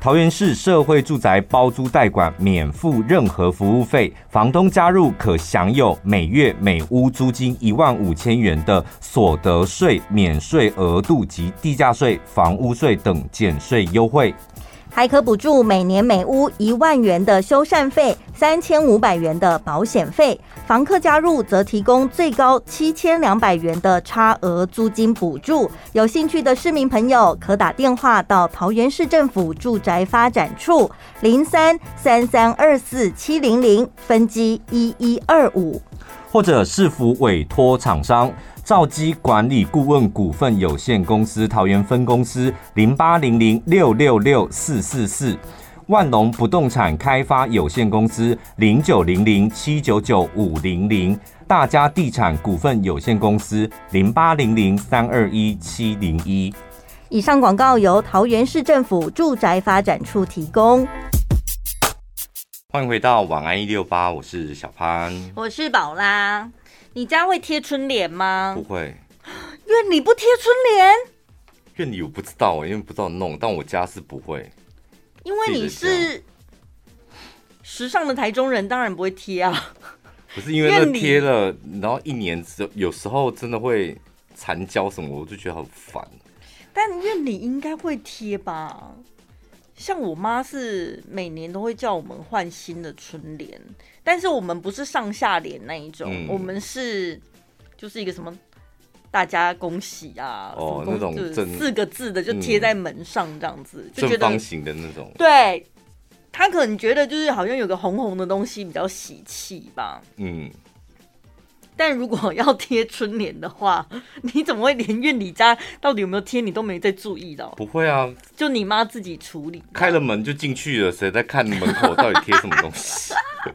桃园市社会住宅包租代管免付任何服务费，房东加入可享有每月每屋租金一万五千元的所得税免税额度及地价税、房屋税等减税优惠。还可补助每年每屋一万元的修缮费，三千五百元的保险费。房客加入则提供最高七千两百元的差额租金补助。有兴趣的市民朋友可打电话到桃园市政府住宅发展处零三三三二四七零零分机一一二五，或者市府委托厂商。兆基管理顾问股份有限公司桃园分公司零八零零六六六四四四，万隆不动产开发有限公司零九零零七九九五零零，大家地产股份有限公司零八零零三二一七零一。以上广告由桃园市政府住宅发展处提供。欢迎回到晚安一六八，我是小潘，我是宝拉。你家会贴春联吗？不会。院里不贴春联？院里我不知道，因为不知道弄，但我家是不会。因为你是时尚的台中人，当然不会贴啊。不是因为那贴了，然后一年之后，有时候真的会残胶什么，我就觉得很烦。但院里应该会贴吧？像我妈是每年都会叫我们换新的春联，但是我们不是上下联那一种，嗯、我们是就是一个什么大家恭喜啊，哦，那种四个字的就贴在门上这样子，嗯、就觉得正方形的那种。对，他可能觉得就是好像有个红红的东西比较喜气吧。嗯。但如果要贴春联的话，你怎么会连院里家到底有没有贴你都没在注意到？不会啊，就你妈自己处理，开了门就进去了，谁在看门口到底贴什么东西？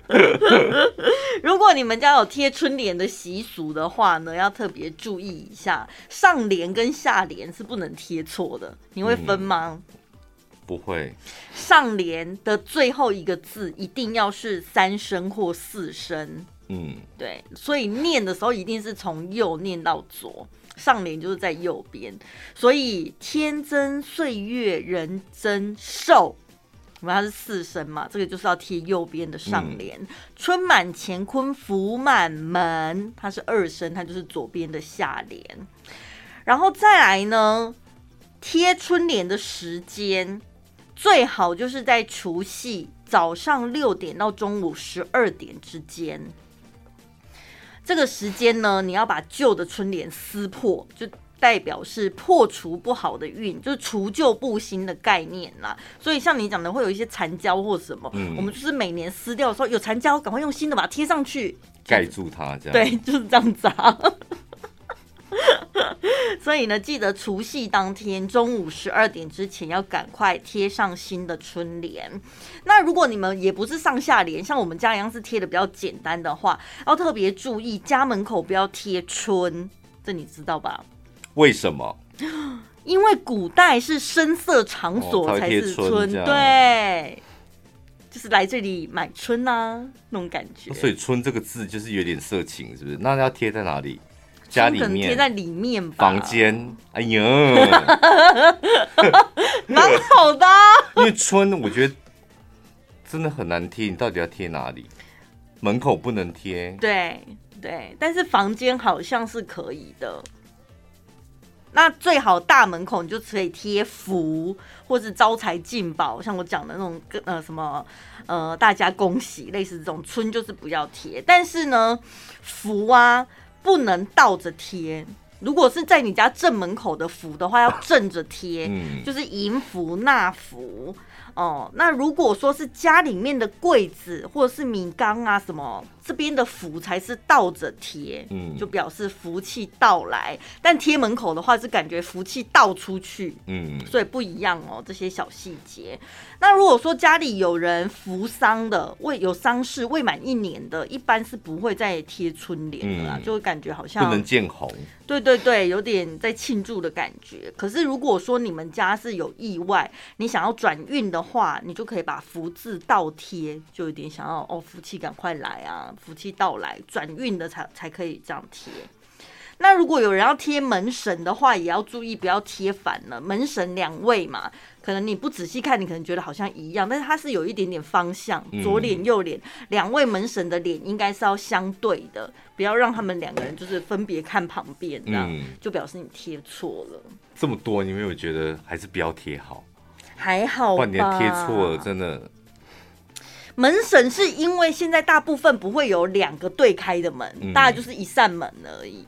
如果你们家有贴春联的习俗的话呢，要特别注意一下，上联跟下联是不能贴错的。你会分吗？嗯，不会。上联的最后一个字一定要是三声或四声。嗯，对，所以念的时候一定是从右念到左，上联就是在右边，所以天真岁月人增寿，我们它是四声嘛，这个就是要贴右边的上联。嗯、春满乾坤福满门，它是二声，它就是左边的下联。然后再来呢，贴春联的时间最好就是在除夕早上六点到中午十二点之间。这个时间呢，你要把旧的春联撕破，就代表是破除不好的运，就是除旧布新的概念啦。所以像你讲的，会有一些残胶或什么，嗯、我们就是每年撕掉的时候有残胶，赶快用新的把它贴上去，盖住它，这样对，就是这样子啊。所以呢，记得除夕当天中午十二点之前要赶快贴上新的春联。那如果你们也不是上下联，像我们家一样是贴的比较简单的话，要特别注意家门口不要贴春，这你知道吧？为什么？因为古代是声色场所才是春，哦、春对，就是来这里买春啊那种感觉。所以“春”这个字就是有点色情，是不是？那要贴在哪里？家里面贴在里面吧，房间。哎呦，蛮好的。因为春，我觉得真的很难贴。你到底要贴哪里？门口不能贴。对对，但是房间好像是可以的。那最好大门口你就可以贴福，或是招财进宝，像我讲的那种呃什么呃大家恭喜，类似这种春就是不要贴。但是呢，福啊。不能倒着贴，如果是在你家正门口的福的话，要正着贴，嗯、就是迎福纳福哦。那如果说是家里面的柜子或者是米缸啊什么。这边的福才是倒着贴，嗯，就表示福气到来。但贴门口的话，是感觉福气倒出去，嗯，所以不一样哦。这些小细节。那如果说家里有人服丧的，未有丧事未满一年的，一般是不会再贴春联的啦，嗯、就会感觉好像不能见红。对对对，有点在庆祝的感觉。可是如果说你们家是有意外，你想要转运的话，你就可以把福字倒贴，就有点想要哦，福气赶快来啊。福气到来，转运的才才可以这样贴。那如果有人要贴门神的话，也要注意不要贴反了。门神两位嘛，可能你不仔细看，你可能觉得好像一样，但是它是有一点点方向，左脸右脸，两位门神的脸应该是要相对的，不要让他们两个人就是分别看旁边，这样就表示你贴错了。这么多，你有没有觉得还是不要贴好？还好吧，贴错了，真的。门神是因为现在大部分不会有两个对开的门，嗯、大概就是一扇门而已，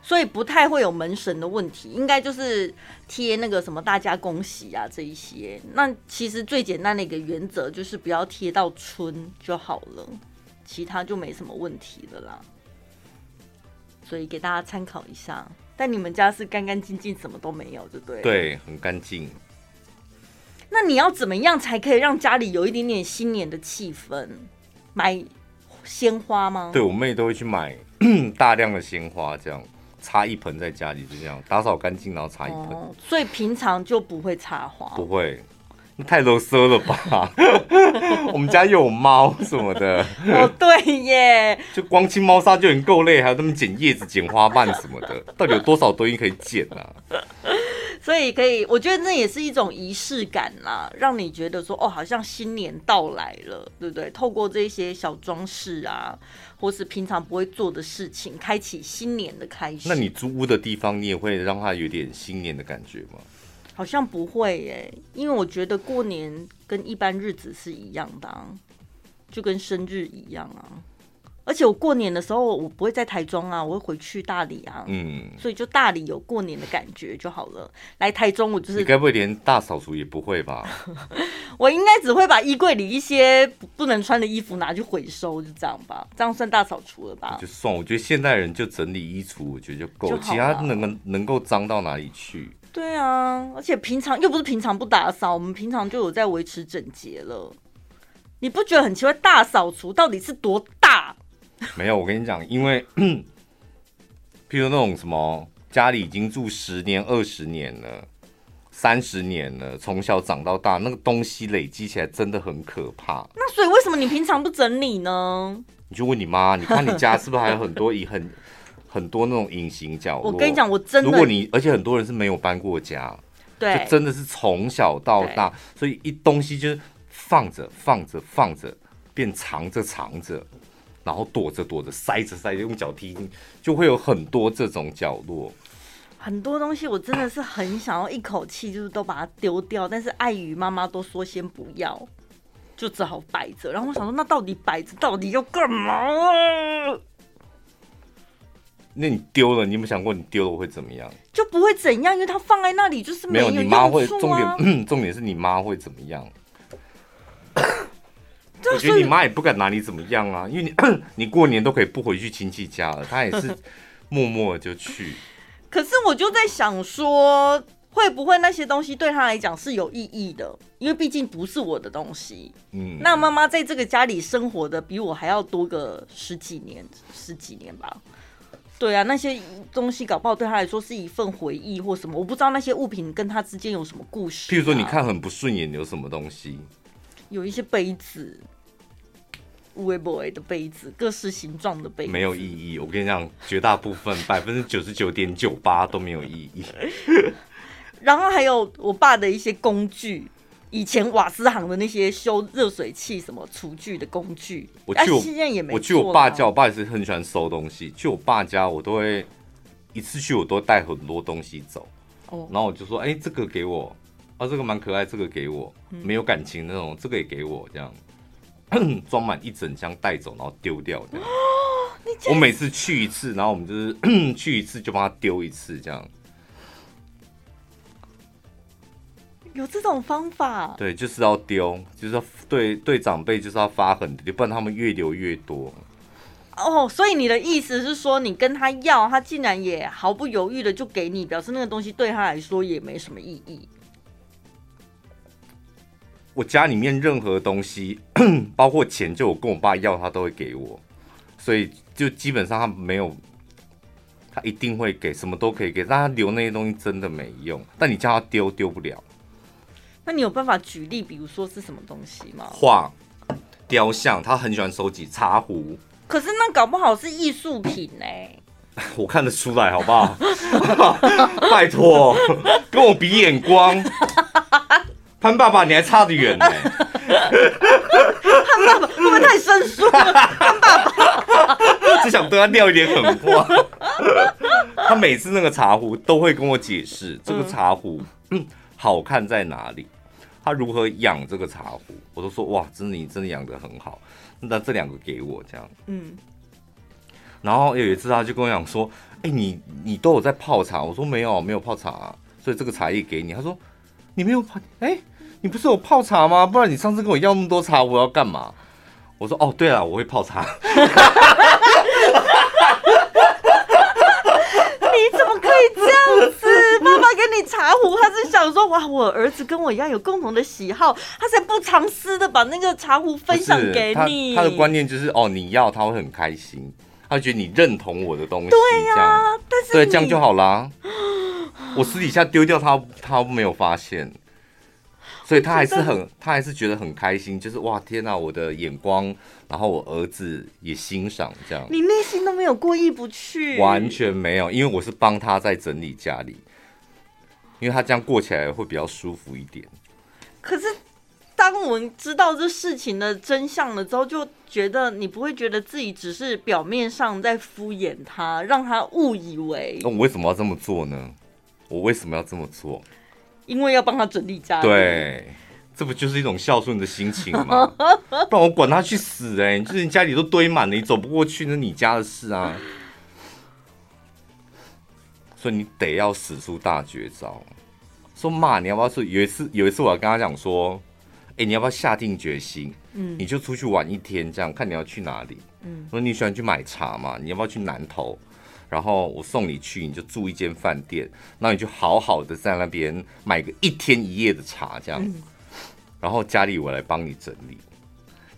所以不太会有门神的问题。应该就是贴那个什么“大家恭喜”啊这一些。那其实最简单的一个原则就是不要贴到春就好了，其他就没什么问题了啦。所以给大家参考一下。但你们家是干干净净，什么都没有，对不对？对，很干净。那你要怎么样才可以让家里有一点点新年的气氛？买鲜花吗？对，我妹都会去买 大量的鲜花，这样插一盆在家里，就这样打扫干净，然后插一盆。哦，所以平常就不会插花？不会。太啰嗦了吧！我们家又有猫什么的。哦，对耶，就光清猫砂就很够累，还有他们捡叶子、捡花瓣什么的，到底有多少东西可以捡啊？所以可以，我觉得那也是一种仪式感啦，让你觉得说哦，好像新年到来了，对不对？透过这些小装饰啊，或是平常不会做的事情，开启新年的开始。那你租屋的地方，你也会让它有点新年的感觉吗？好像不会耶，因为我觉得过年跟一般日子是一样的啊，就跟生日一样啊。而且我过年的时候，我不会在台中啊，我会回去大理啊。嗯，所以就大理有过年的感觉就好了。来台中，我就是。你该不会连大扫除也不会吧？我应该只会把衣柜里一些不能穿的衣服拿去回收，就这样吧。这样算大扫除了吧？就算，我觉得现代人就整理衣橱，我觉得就够了，其他能能够脏到哪里去？对啊，而且平常又不是平常不打扫，我们平常就有在维持整洁了。你不觉得很奇怪？大扫除到底是多大？没有，我跟你讲，因为 譬如那种什么家里已经住十年、二十年了、三十年了，从小长到大，那个东西累积起来真的很可怕。那所以为什么你平常不整理呢？你就问你妈，你看你家是不是还有很多以 很？很多那种隐形角落，我跟你讲，我真的，如果你而且很多人是没有搬过家，对，就真的是从小到大，所以一东西就是放着放着放着，变藏着藏着，然后躲着躲着，塞着塞着，用脚踢，就会有很多这种角落。很多东西我真的是很想要一口气就是都把它丢掉，但是碍于妈妈都说先不要，就只好摆着。然后我想说，那到底摆着到底要干嘛啊？那你丢了，你有没有想过你丢了会怎么样？就不会怎样，因为它放在那里就是没有用处啊。没有，你妈会重点，重点是你妈会怎么样？我觉得你妈也不敢拿你怎么样啊，因为你 你过年都可以不回去亲戚家了，她也是 默默的就去。可是我就在想说，会不会那些东西对她来讲是有意义的？因为毕竟不是我的东西。嗯，那妈妈在这个家里生活的比我还要多个十几年，十几年吧。对啊，那些东西搞不好对他来说是一份回忆或什么，我不知道那些物品跟他之间有什么故事啊。譬如说，你看很不顺眼有什么东西？有一些杯子，微博的杯子，各式形状的杯子，没有意义。我跟你讲，绝大部分百分之九十九点九八都没有意义。然后还有我爸的一些工具。以前瓦斯行的那些修热水器什么厨具的工具，我去我、啊、我去我爸家，我爸也是很喜欢收东西。去我爸家，我都会一次去，我都带很多东西走。哦，然后我就说：“哎、欸，这个给我，啊，这个蛮可爱，这个给我，没有感情那种，这个也给我，这样 装满一整箱带走，然后丢掉。这样，我每次去一次，然后我们就是 去一次就帮他丢一次，这样。”有这种方法？对，就是要丢，就是要对对长辈就是要发狠的，不然他们越留越多。哦，所以你的意思是说，你跟他要，他竟然也毫不犹豫的就给你，表示那个东西对他来说也没什么意义。我家里面任何东西，包括钱，就我跟我爸要，他都会给我，所以就基本上他没有，他一定会给，什么都可以给，但他留那些东西真的没用。但你叫他丢，丢不了。那你有办法举例，比如说是什么东西吗？画、雕像，他很喜欢收集茶壶。可是那搞不好是艺术品呢？我看得出来，好不好？拜托，跟我比眼光，潘爸爸你还差得远呢。潘爸爸会不会太生疏了？潘爸爸只想对他撂一点狠话。他每次那个茶壶都会跟我解释这个茶壶、嗯、好看在哪里，他如何养这个茶壶，我都说哇，真的你真的养的很好。那这两个给我这样，嗯。然后有一次他就跟我讲说，哎，你你都有在泡茶？我说没有，没有泡茶啊，所以这个茶叶给你。他说你没有泡？哎，你不是有泡茶吗？不然你上次跟我要那么多茶，我要干嘛？我说哦，对了，我会泡茶。你怎么可以这样子？爸爸给你茶壶，他是想说哇，我儿子跟我一样有共同的喜好，他才不藏私的把那个茶壶分享给你。他，他的观念就是哦，你要他会很开心。他觉得你认同我的东西，对呀、啊，但是对这样就好啦。我私底下丢掉他，他没有发现，所以他还是很，他还是觉得很开心。就是哇，天哪，我的眼光，然后我儿子也欣赏这样。你内心都没有过意不去，完全没有，因为我是帮他在整理家里，因为他这样过起来会比较舒服一点。可是。当我们知道这事情的真相了之后，就觉得你不会觉得自己只是表面上在敷衍他，让他误以为。那我为什么要这么做呢？我为什么要这么做？因为要帮他整理家里。对，这不就是一种孝顺的心情吗？不然我管他去死哎、欸！就是你家里都堆满了，你走不过去，那你家的事啊。所以你得要使出大绝招。说妈，你要不要说？有一次，有一次我要跟他讲说。哎、欸，你要不要下定决心？嗯，你就出去玩一天，这样看你要去哪里。嗯，说你喜欢去买茶嘛？你要不要去南投？然后我送你去，你就住一间饭店，那你就好好的在那边买个一天一夜的茶，这样。嗯、然后家里我来帮你整理。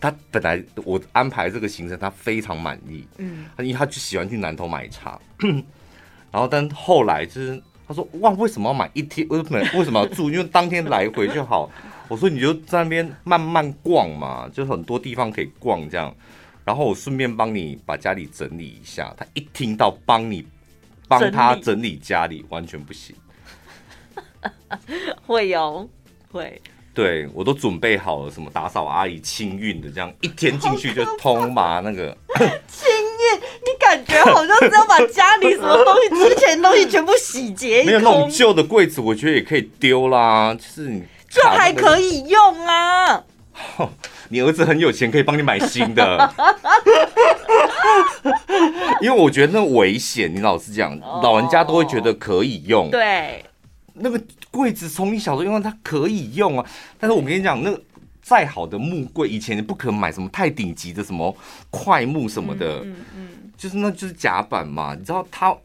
他本来我安排这个行程，他非常满意。嗯，因为他就喜欢去南头买茶。然后但后来就是他说哇，为什么要买一天？为什么为什么要住？因为当天来回就好。我说你就在那边慢慢逛嘛，就很多地方可以逛这样，然后我顺便帮你把家里整理一下。他一听到帮你帮他整理家里，完全不行。会有会，对我都准备好了，什么打扫阿姨清运的，这样一天进去就通把那个 清运，你感觉好像是要把家里什么东西、之前东西全部洗劫一空。没有那种旧的柜子，我觉得也可以丢啦，就是你。这还可以用啊！你儿子很有钱，可以帮你买新的。因为我觉得那危险，你老实讲，老人家都会觉得可以用。对，那个柜子从你小时候用到，它可以用啊。但是我跟你讲，那个再好的木柜，以前你不可能买什么太顶级的什么快木什么的，嗯嗯，就是那就是甲板嘛。你知道它。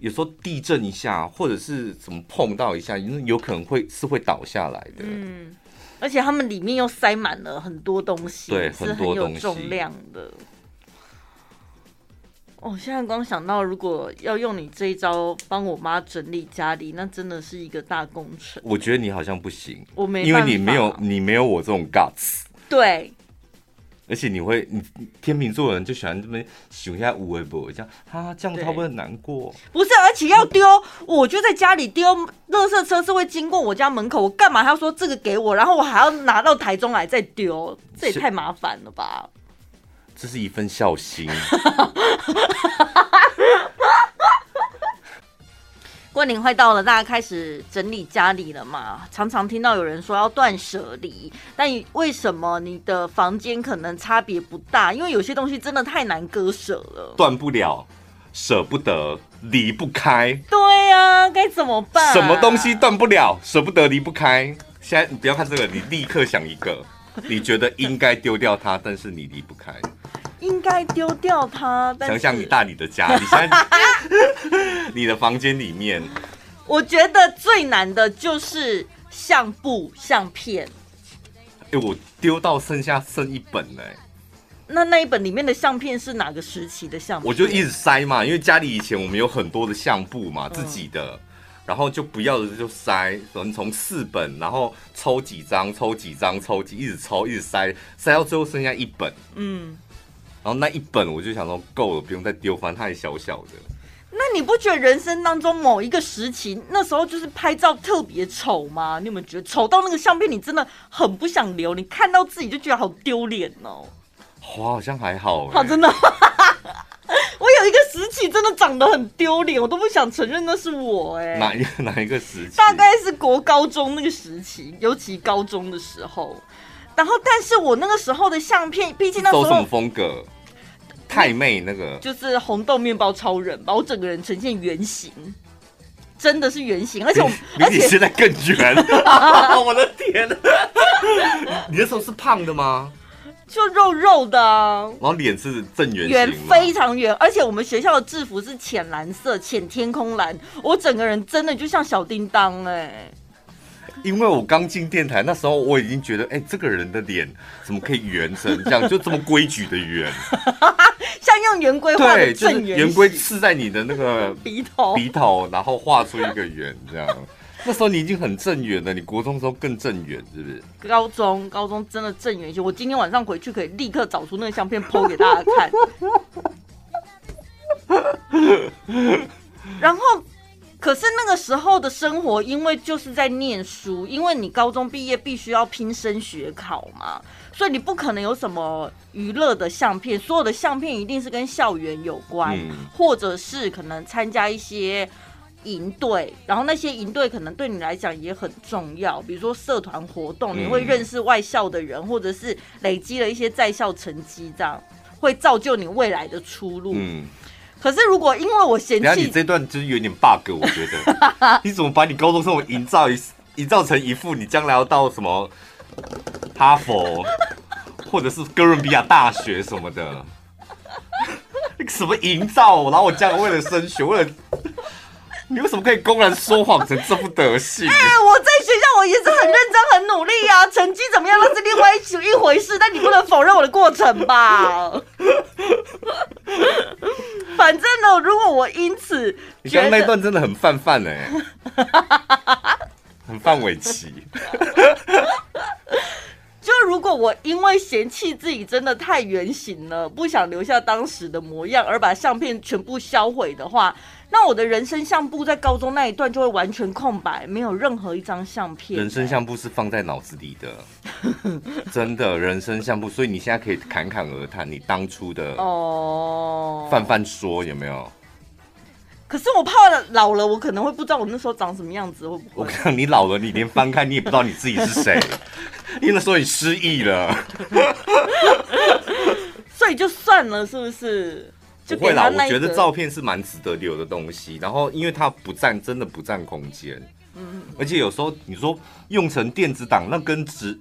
有时候地震一下，或者是怎么碰到一下，有可能会是会倒下来的。嗯，而且他们里面又塞满了很多东西，对，很多东西，是很有重量的。哦，现在光想到如果要用你这一招帮我妈整理家里，那真的是一个大工程。我觉得你好像不行，我没，因为你没有你没有我这种 guts。对。而且你会，你天秤座的人就喜欢这边想一下无微博，这样哈，这样他会很难过。不是，而且要丢，我就在家里丢，垃圾车是会经过我家门口，我干嘛还要说这个给我，然后我还要拿到台中来再丢，这也太麻烦了吧？这是一份孝心。过年快到了，大家开始整理家里了嘛？常常听到有人说要断舍离，但为什么你的房间可能差别不大？因为有些东西真的太难割舍了，断不了，舍不得，离不开。对呀、啊，该怎么办？什么东西断不了，舍不得，离不开？现在你不要看这个，你立刻想一个，你觉得应该丢掉它，但是你离不开。应该丢掉它。想想你大你的家，你现在 你的房间里面，我觉得最难的就是相簿、相片。哎、欸，我丢到剩下剩一本呢。那那一本里面的相片是哪个时期的相片？我就一直塞嘛，因为家里以前我们有很多的相簿嘛，自己的，嗯、然后就不要的就塞，可能从四本，然后抽几张，抽几张，抽几，一直抽，一直塞，塞到最后剩下一本。嗯。然后那一本我就想说够了，不用再丢，反正它也小小的。那你不觉得人生当中某一个时期，那时候就是拍照特别丑吗？你有没有觉得丑到那个相片你真的很不想留？你看到自己就觉得好丢脸哦。我，好像还好。好，真的。我有一个时期真的长得很丢脸，我都不想承认那是我哎。哪一个哪一个时期？大概是国高中那个时期，尤其高中的时候。然后，但是我那个时候的相片，毕竟那时候什么风格？太妹那个就是红豆面包超人，把我整个人呈现圆形，真的是圆形，而且我比你现在更圆。我的天哪！你那时候是胖的吗？就肉肉的，然后脸是正圆形，圆非常圆，而且我们学校的制服是浅蓝色，浅天空蓝，我整个人真的就像小叮当哎。因为我刚进电台，那时候我已经觉得，哎，这个人的脸怎么可以圆成这样，就这么规矩的圆，像用圆规画的正圆，圆规刺在你的那个 鼻头，鼻头，然后画出一个圆这样。那时候你已经很正圆了，你国中时候更正圆，是不是？高中，高中真的正圆些。我今天晚上回去可以立刻找出那个相片 PO 给大家看。然后。可是那个时候的生活，因为就是在念书，因为你高中毕业必须要拼升学考嘛，所以你不可能有什么娱乐的相片，所有的相片一定是跟校园有关，嗯、或者是可能参加一些营队，然后那些营队可能对你来讲也很重要，比如说社团活动，你会认识外校的人，或者是累积了一些在校成绩，这样会造就你未来的出路。嗯可是，如果因为我嫌弃，你这段就是有点 bug，我觉得。你怎么把你高中生活营造一营造成一副你将来要到什么哈佛，或者是哥伦比亚大学什么的？什么营造？然后我将来为了升学，为了。你为什么可以公然说谎成这副德行？哎、欸，我在学校我也是很认真、很努力呀、啊，成绩怎么样那是另外一一回事，但你不能否认我的过程吧？反正呢，如果我因此，你刚刚那段真的很泛泛哎，很范玮琪。我因为嫌弃自己真的太圆形了，不想留下当时的模样，而把相片全部销毁的话，那我的人生相簿在高中那一段就会完全空白，没有任何一张相片。人生相簿是放在脑子里的，真的人生相簿。所以你现在可以侃侃而谈，你当初的哦，泛泛说有没有？可是我怕老了，我可能会不知道我那时候长什么样子，会不会？我看你老了，你连翻开你也不知道你自己是谁。因为说你失忆了，所以就算了，是不是？不会啦，我觉得照片是蛮值得留的东西。然后，因为它不占，真的不占空间。嗯，而且有时候你说用成电子档，那跟纸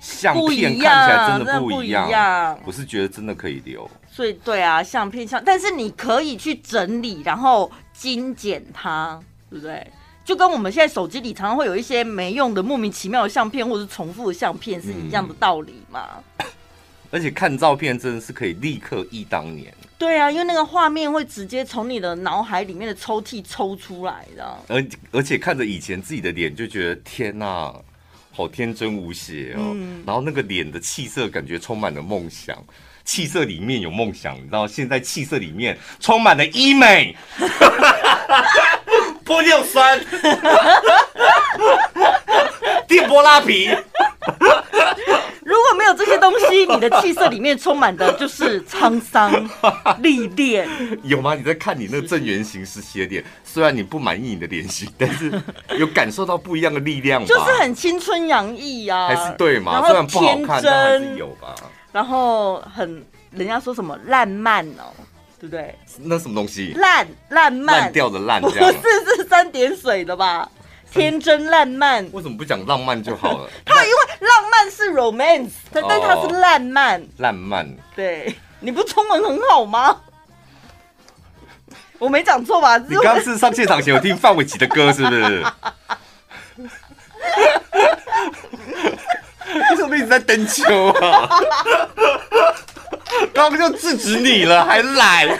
相片看起来真的不一样。我是觉得真的可以留。所以，对啊，相片相，但是你可以去整理，然后精简它，对不对？就跟我们现在手机里常常会有一些没用的、莫名其妙的相片，或者是重复的相片，是一样的道理嘛？嗯、而且看照片真的是可以立刻忆当年。对啊，因为那个画面会直接从你的脑海里面的抽屉抽出来的。而而且看着以前自己的脸，就觉得天哪，好天真无邪哦。嗯、然后那个脸的气色，感觉充满了梦想。气色里面有梦想，你知道？现在气色里面充满了医美。玻尿酸，电波拉皮。如果没有这些东西，你的气色里面充满的就是沧桑 历练。有吗？你在看你那个正圆形时期的脸，虽然你不满意你的脸型，但是有感受到不一样的力量，就是很青春洋溢呀，还是对吗？虽然不好看，但还是有吧。然后很，人家说什么烂漫哦。对不对？那什么东西？烂烂漫，烂掉的烂，不是是三点水的吧？天真烂漫，为什么不讲浪漫就好了？他因为浪漫是 romance，但但它是烂漫，烂漫。对，你不中文很好吗？我没讲错吧？你刚是上现场前有听范玮琪的歌是不是？为什么一直在登秋啊？刚刚就制止你了，还来，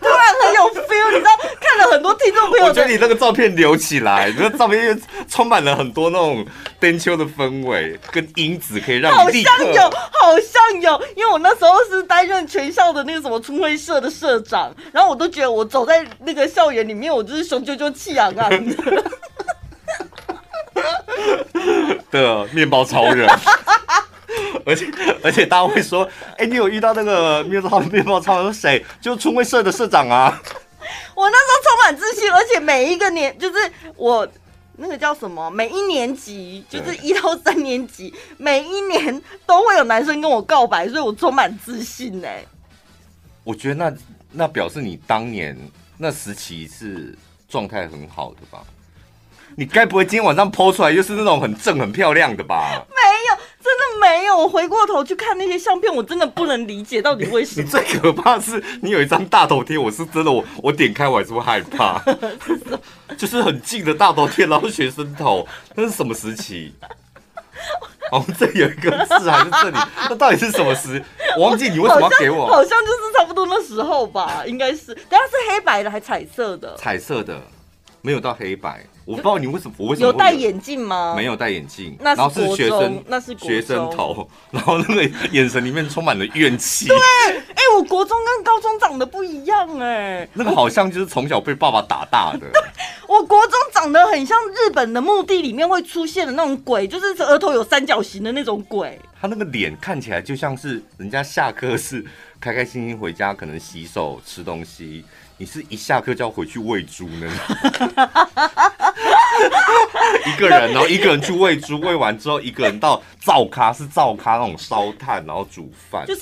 突然很有 feel，你知道，看了很多听众朋友。我觉得你那个照片留起来，这个照片又充满了很多那种丁秋的氛围跟因子，可以让你。好像有，好像有，因为我那时候是担任全校的那个什么春晖社的社长，然后我都觉得我走在那个校园里面，我就是雄赳赳气昂昂的。的面包超人。而且而且大家会说，哎、欸，你有遇到那个面包 面包超人是谁？就春晖社的社长啊！我那时候充满自信，而且每一个年就是我那个叫什么，每一年级就是一到三年级，每一年都会有男生跟我告白，所以我充满自信呢。我觉得那那表示你当年那时期是状态很好的吧？你该不会今天晚上 po 出来又是那种很正很漂亮的吧？没有。真的没有，我回过头去看那些相片，我真的不能理解到底为什么。你最可怕的是你有一张大头贴，我是真的，我我点开我还是会害怕，就是很近的大头贴，然后学生头，那是什么时期？哦，这有一个字还是这里，那到底是什么时？我忘记你为什么要给我？好像，好像就是差不多那时候吧，应该是。等下是黑白的还彩色的？彩色的，没有到黑白。我不知道你为什么，我为什么有戴眼镜吗？没有戴眼镜，那是然后是学生，那是学生头，然后那个眼神里面充满了怨气。对，哎、欸，我国中跟高中长得不一样哎，那个好像就是从小被爸爸打大的。对，我国中长得很像日本的墓地里面会出现的那种鬼，就是额头有三角形的那种鬼。他那个脸看起来就像是人家下课是开开心心回家，可能洗手吃东西。你是一下课就要回去喂猪呢？一个人，然后一个人去喂猪，喂完之后一个人到灶咖，是灶咖那种烧炭，然后煮饭，就是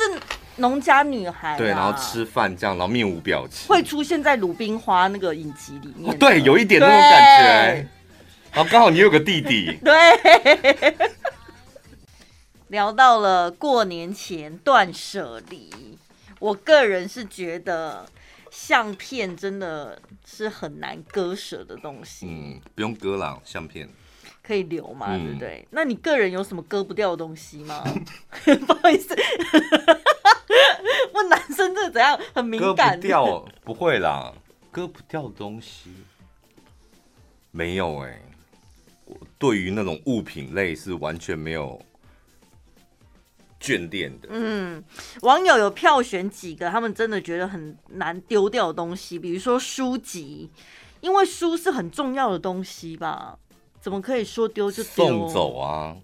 农家女孩。对，然后吃饭这样，然后面无表情，会出现在鲁冰花那个影集里面。对，有一点那种感觉。然后刚好你有个弟弟。对。聊到了过年前断舍离，我个人是觉得。相片真的是很难割舍的东西。嗯，不用割了，相片可以留嘛，嗯、对不对？那你个人有什么割不掉的东西吗？不好意思，问男生这怎样？很敏感。割不掉，不会啦，割不掉的东西没有哎、欸。我对于那种物品类是完全没有。眷恋的，嗯，网友有票选几个他们真的觉得很难丢掉的东西，比如说书籍，因为书是很重要的东西吧？怎么可以说丢就丢？送走啊！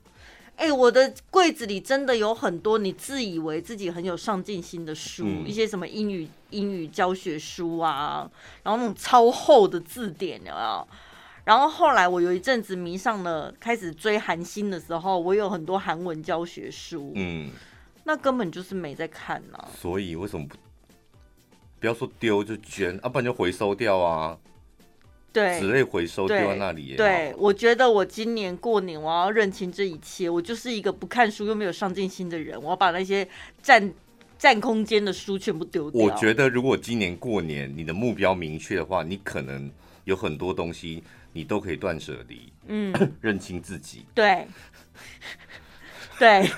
哎、欸，我的柜子里真的有很多你自以为自己很有上进心的书，嗯、一些什么英语英语教学书啊，然后那种超厚的字典，有没有？然后后来我有一阵子迷上了，开始追韩星的时候，我有很多韩文教学书，嗯，那根本就是没在看呢、啊。所以为什么不不要说丢就捐，啊，不然就回收掉啊？对，纸类回收丢在那里也。对，我觉得我今年过年我要认清这一切，我就是一个不看书又没有上进心的人，我要把那些占占空间的书全部丢掉。我觉得如果今年过年你的目标明确的话，你可能有很多东西。你都可以断舍离，嗯，认清自己，对，对，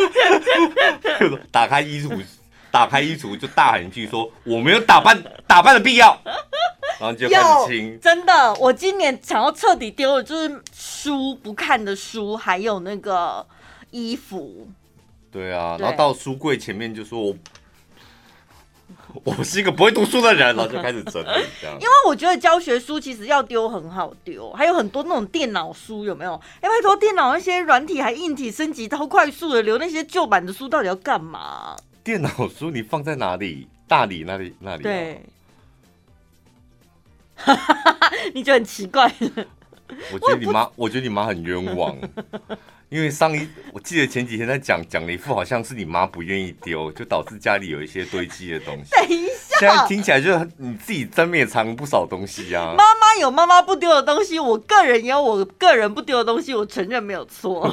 打开衣橱，打开衣橱就大喊一句说：“我没有打扮打扮的必要。”然后就开始清。真的，我今年想要彻底丢的就是书，不看的书，还有那个衣服。对啊，然后到书柜前面就说我。我是一个不会读书的人，然后就开始整理这样。因为我觉得教学书其实要丢很好丢，还有很多那种电脑书有没有？哎，拜托，电脑那些软体还硬体升级超快速的，留那些旧版的书到底要干嘛？电脑书你放在哪里？大理那里那里？对，你就很奇怪。我觉得你妈，我觉得你妈很冤枉。因为上一，我记得前几天在讲讲了一副好像是你妈不愿意丢，就导致家里有一些堆积的东西。等一下，现在听起来就是你自己真面藏不少东西啊。妈妈有妈妈不丢的东西，我个人也有我个人不丢的东西，我承认没有错。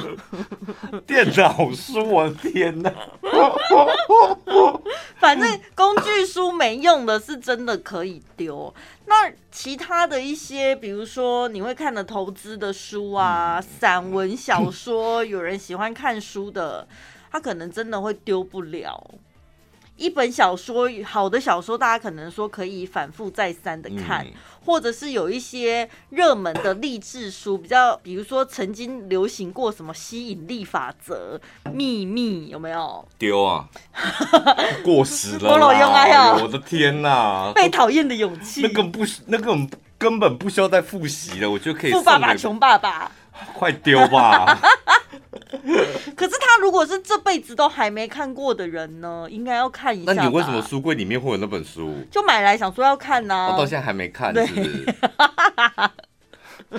电脑书，我的天哪！反正工具书没用的是真的可以丢。那其他的一些，比如说你会看的投资的书啊，散文小说，有人喜欢看书的，他可能真的会丢不了，一本小说，好的小说，大家可能说可以反复再三的看，嗯、或者是有一些热门的励志书，比较，比如说曾经流行过什么吸引力法则、秘密，有没有？丢啊，过时了啦！用我的天哪！被讨厌的勇气，那个不，那个根本不需要再复习了，我觉得可以。富爸爸穷爸爸，快丢吧！可是他如果是这辈子都还没看过的人呢，应该要看一下。那你为什么书柜里面会有那本书？就买来想说要看呢、啊。我到现在还没看，是不是？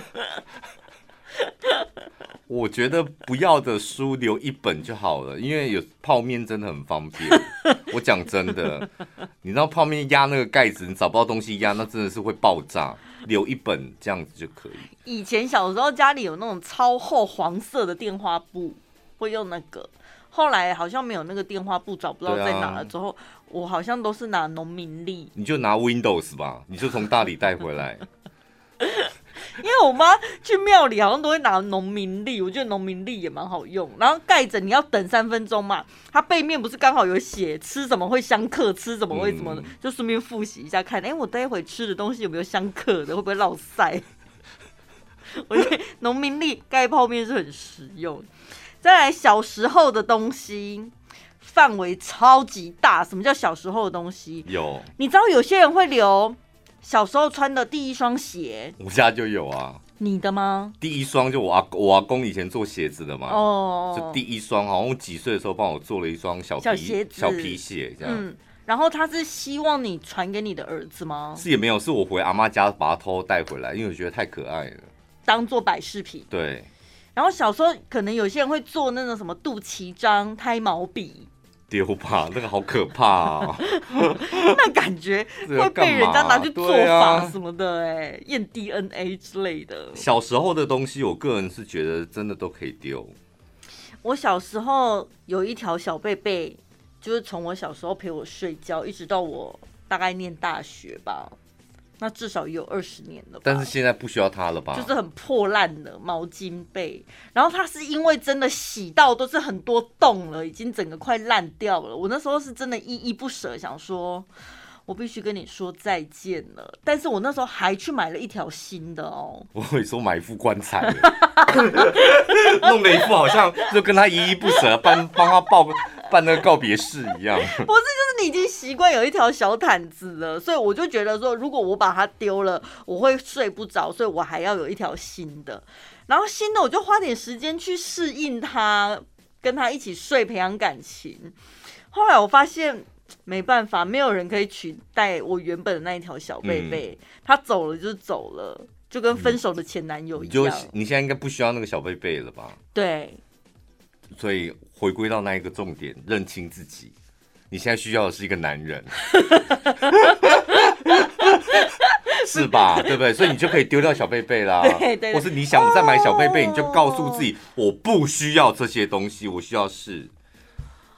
对 我觉得不要的书留一本就好了，因为有泡面真的很方便。我讲真的，你知道泡面压那个盖子，你找不到东西压，那真的是会爆炸。留一本这样子就可以。以前小时候家里有那种超厚黄色的电话簿，会用那个。后来好像没有那个电话簿，找不到在哪了。之后我好像都是拿农民历。你就拿 Windows 吧，你就从大理带回来。因为我妈去庙里好像都会拿农民历，我觉得农民历也蛮好用。然后盖着你要等三分钟嘛，它背面不是刚好有写吃什么会相克，吃什么会什么的，就顺便复习一下看，哎，我待会吃的东西有没有相克的，会不会落塞？我觉得农民历盖泡面是很实用。再来小时候的东西，范围超级大。什么叫小时候的东西？有，你知道有些人会留。小时候穿的第一双鞋，我家就有啊。你的吗？第一双就我阿我阿公以前做鞋子的嘛。哦。就第一双，好像我几岁的时候帮我做了一双小皮小鞋子、小皮鞋这样。嗯。然后他是希望你传给你的儿子吗？是也没有，是我回阿妈家把它偷偷带回来，因为我觉得太可爱了，当做摆饰品。对。然后小时候可能有些人会做那种什么肚脐章、胎毛笔。丢吧，那个好可怕啊！那感觉 会被人家拿去做法什么的，哎，验 DNA 之类的。小时候的东西，我个人是觉得真的都可以丢。我小时候有一条小贝贝，就是从我小时候陪我睡觉，一直到我大概念大学吧。那至少也有二十年了吧，但是现在不需要它了吧？就是很破烂的毛巾被，然后它是因为真的洗到都是很多洞了，已经整个快烂掉了。我那时候是真的依依不舍，想说我必须跟你说再见了。但是我那时候还去买了一条新的哦。我会说买一副棺材，弄了一副好像就跟他依依不舍，帮帮他报办那个告别式一样。不是。就是你已经习惯有一条小毯子了，所以我就觉得说，如果我把它丢了，我会睡不着，所以我还要有一条新的。然后新的我就花点时间去适应它，跟它一起睡，培养感情。后来我发现没办法，没有人可以取代我原本的那一条小贝贝，他走了就走了，就跟分手的前男友一样。就你现在应该不需要那个小贝贝了吧？对。所以回归到那一个重点，认清自己。你现在需要的是一个男人，是吧？对不对？所以你就可以丢掉小贝贝啦。对对。或是你想再买小贝贝，你就告诉自己，我不需要这些东西，我需要是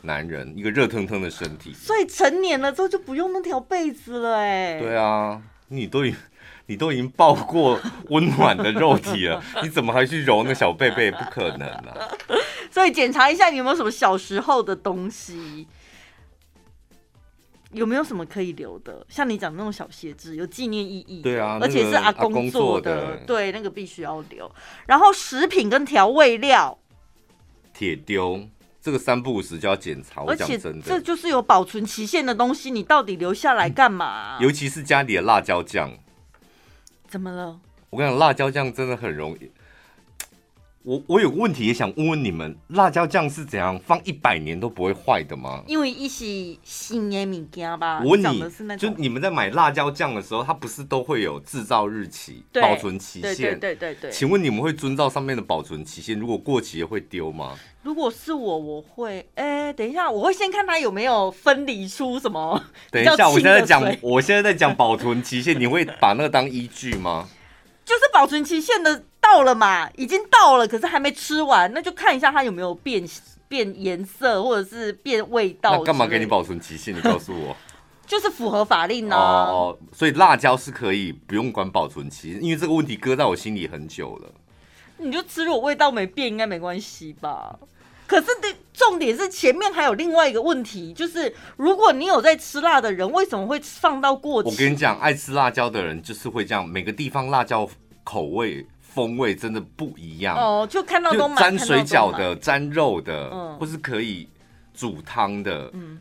男人，一个热腾腾的身体。所以成年了之后就不用那条被子了，哎。对啊，你都已你都已经抱过温暖的肉体了，你怎么还去揉那小贝贝？不可能啊！所以检查一下你有没有什么小时候的东西。有没有什么可以留的？像你讲那种小鞋子，有纪念意义。对啊，而且是阿公做的，对，那个必须要留。然后食品跟调味料，铁丢，这个三不五时就要检查。我讲真的，这就是有保存期限的东西，你到底留下来干嘛？尤其是家里的辣椒酱，怎么了？我跟你讲，辣椒酱真的很容易。我我有个问题也想问问你们，辣椒酱是怎样放一百年都不会坏的吗？因为一是新的物件吧。我问你，就你们在买辣椒酱的时候，它不是都会有制造日期、保存期限？对对对对对。请问你们会遵照上面的保存期限？如果过期了会丢吗？如果是我，我会。哎、欸，等一下，我会先看它有没有分离出什么。等一下，我现在在讲，我现在在讲保存期限，你会把那个当依据吗？就是保存期限的。到了嘛，已经到了，可是还没吃完，那就看一下它有没有变变颜色，或者是变味道。那干嘛给你保存期限？你告诉我，就是符合法令呢、啊。哦，所以辣椒是可以不用管保存期，因为这个问题搁在我心里很久了。你就吃，如果味道没变，应该没关系吧？可是得重点是前面还有另外一个问题，就是如果你有在吃辣的人，为什么会放到过期？我跟你讲，爱吃辣椒的人就是会这样，每个地方辣椒口味风味真的不一样。哦。就看到都，沾水饺的、沾肉的，嗯，或是可以煮汤的，嗯。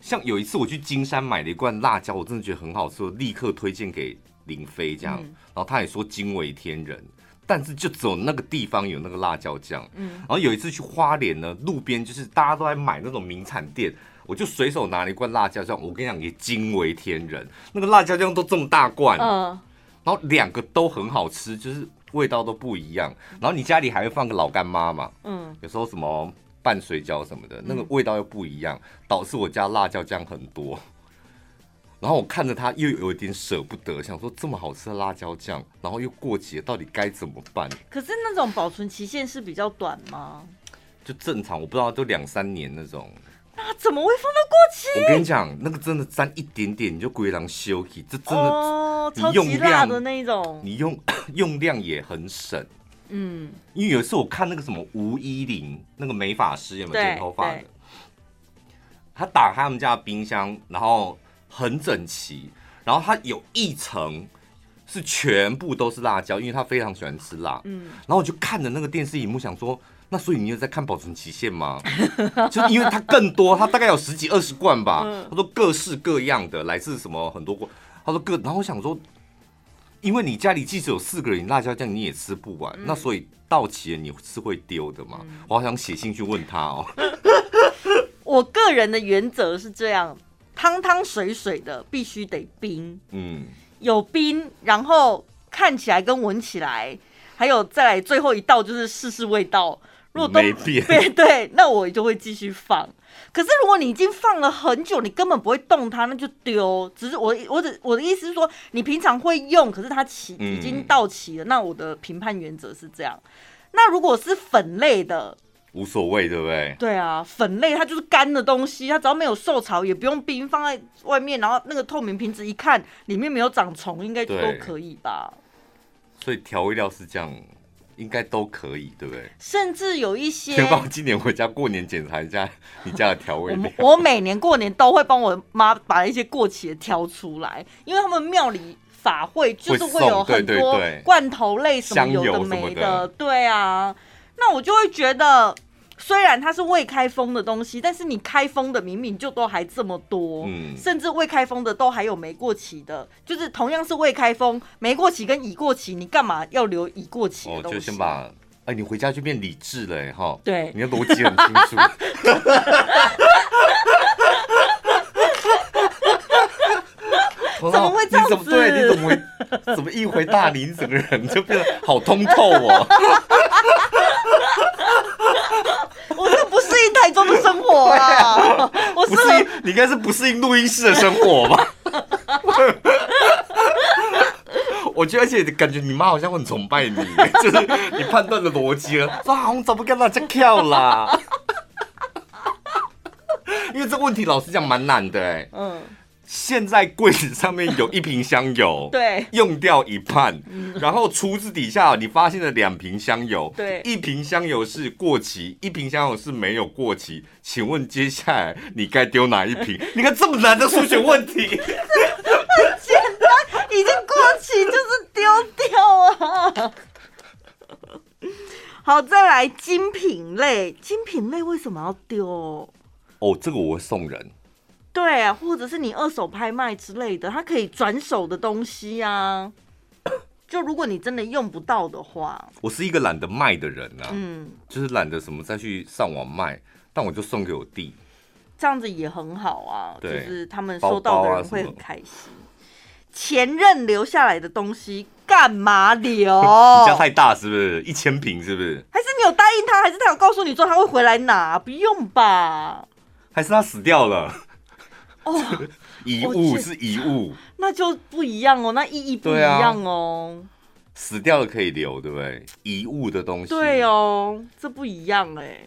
像有一次我去金山买了一罐辣椒，我真的觉得很好吃，我立刻推荐给林飞这样，嗯、然后他也说惊为天人，但是就只有那个地方有那个辣椒酱。嗯，然后有一次去花莲呢，路边就是大家都在买那种名产店，我就随手拿了一罐辣椒酱，我跟你讲也惊为天人，那个辣椒酱都这么大罐，嗯，然后两个都很好吃，就是味道都不一样。然后你家里还会放个老干妈嘛？嗯，有时候什么。拌水饺什么的，那个味道又不一样，导致我家辣椒酱很多。然后我看着它，又有一点舍不得，想说这么好吃的辣椒酱，然后又过期了，到底该怎么办？可是那种保存期限是比较短吗？就正常，我不知道都两三年那种。那怎么会放到过期？我跟你讲，那个真的沾一点点你就鬼狼休息，这真的，哦，你用量的那种，你用 用量也很省。嗯，因为有一次我看那个什么吴依林那个美发师有没有剪头发的，他打开他们家的冰箱，然后很整齐，然后他有一层是全部都是辣椒，因为他非常喜欢吃辣。嗯，然后我就看着那个电视荧幕，想说，那所以你有在看保存期限吗？就因为它更多，它大概有十几二十罐吧。他说各式各样的，来自什么很多罐。他说各，然后我想说。因为你家里即使有四个人，辣椒酱你也吃不完，嗯、那所以到期了你是会丢的嘛？嗯、我好想写信去问他哦。我个人的原则是这样，汤汤水水的必须得冰，嗯，有冰，然后看起来跟闻起来，还有再来最后一道就是试试味道，如果都没变，对对，那我就会继续放。可是如果你已经放了很久，你根本不会动它，那就丢。只是我我只我的意思是说，你平常会用，可是它期已经到期了。嗯、那我的评判原则是这样。那如果是粉类的，无所谓，对不对？对啊，粉类它就是干的东西，它只要没有受潮，也不用冰，放在外面，然后那个透明瓶子一看，里面没有长虫，应该都可以吧？所以调味料是这样。应该都可以，对不对？甚至有一些，先帮今年回家过年检查一下你家的调味料。我每年过年都会帮我妈把一些过期的挑出来，因为他们庙里法会就是会有很多罐头类什么有的没的，对啊，那我就会觉得。虽然它是未开封的东西，但是你开封的明明就都还这么多，嗯，甚至未开封的都还有没过期的，就是同样是未开封，没过期跟已过期，你干嘛要留已过期的东西？哦，就先把，哎，你回家就变理智了，哎，哈，对，你的逻辑很清楚。怎么会这样子？你怎么对？你怎么会？怎么一回大理，你整个人就变得好通透哦？我是不适应台中的生活啊！啊 我不适应，你应该是不适应录音室的生活吧？我觉得，而且感觉你妈好像很崇拜你，就是你判断的逻辑了。啊，我怎么跟他这样跳啦？因为这问题老实讲蛮难的哎、欸。嗯。现在柜子上面有一瓶香油，对，用掉一半，嗯、然后厨子底下你发现了两瓶香油，对，一瓶香油是过期，一瓶香油是没有过期，请问接下来你该丢哪一瓶？你看这么难的数学问题，很简单，已经过期就是丢掉啊。好，再来精品类，精品类为什么要丢？哦，这个我会送人。对啊，或者是你二手拍卖之类的，它可以转手的东西啊。就如果你真的用不到的话，我是一个懒得卖的人啊，嗯，就是懒得什么再去上网卖，但我就送给我弟，这样子也很好啊。就是他们收到的人会很开心。前任留下来的东西干嘛留？你家太大是不是？一千平是不是？还是你有答应他？还是他有告诉你说他会回来拿？不用吧？还是他死掉了？遗物是遗物，那就不一样哦，那意义不一样哦。死掉了可以留，对不对？遗物的东西，对哦，这不一样哎。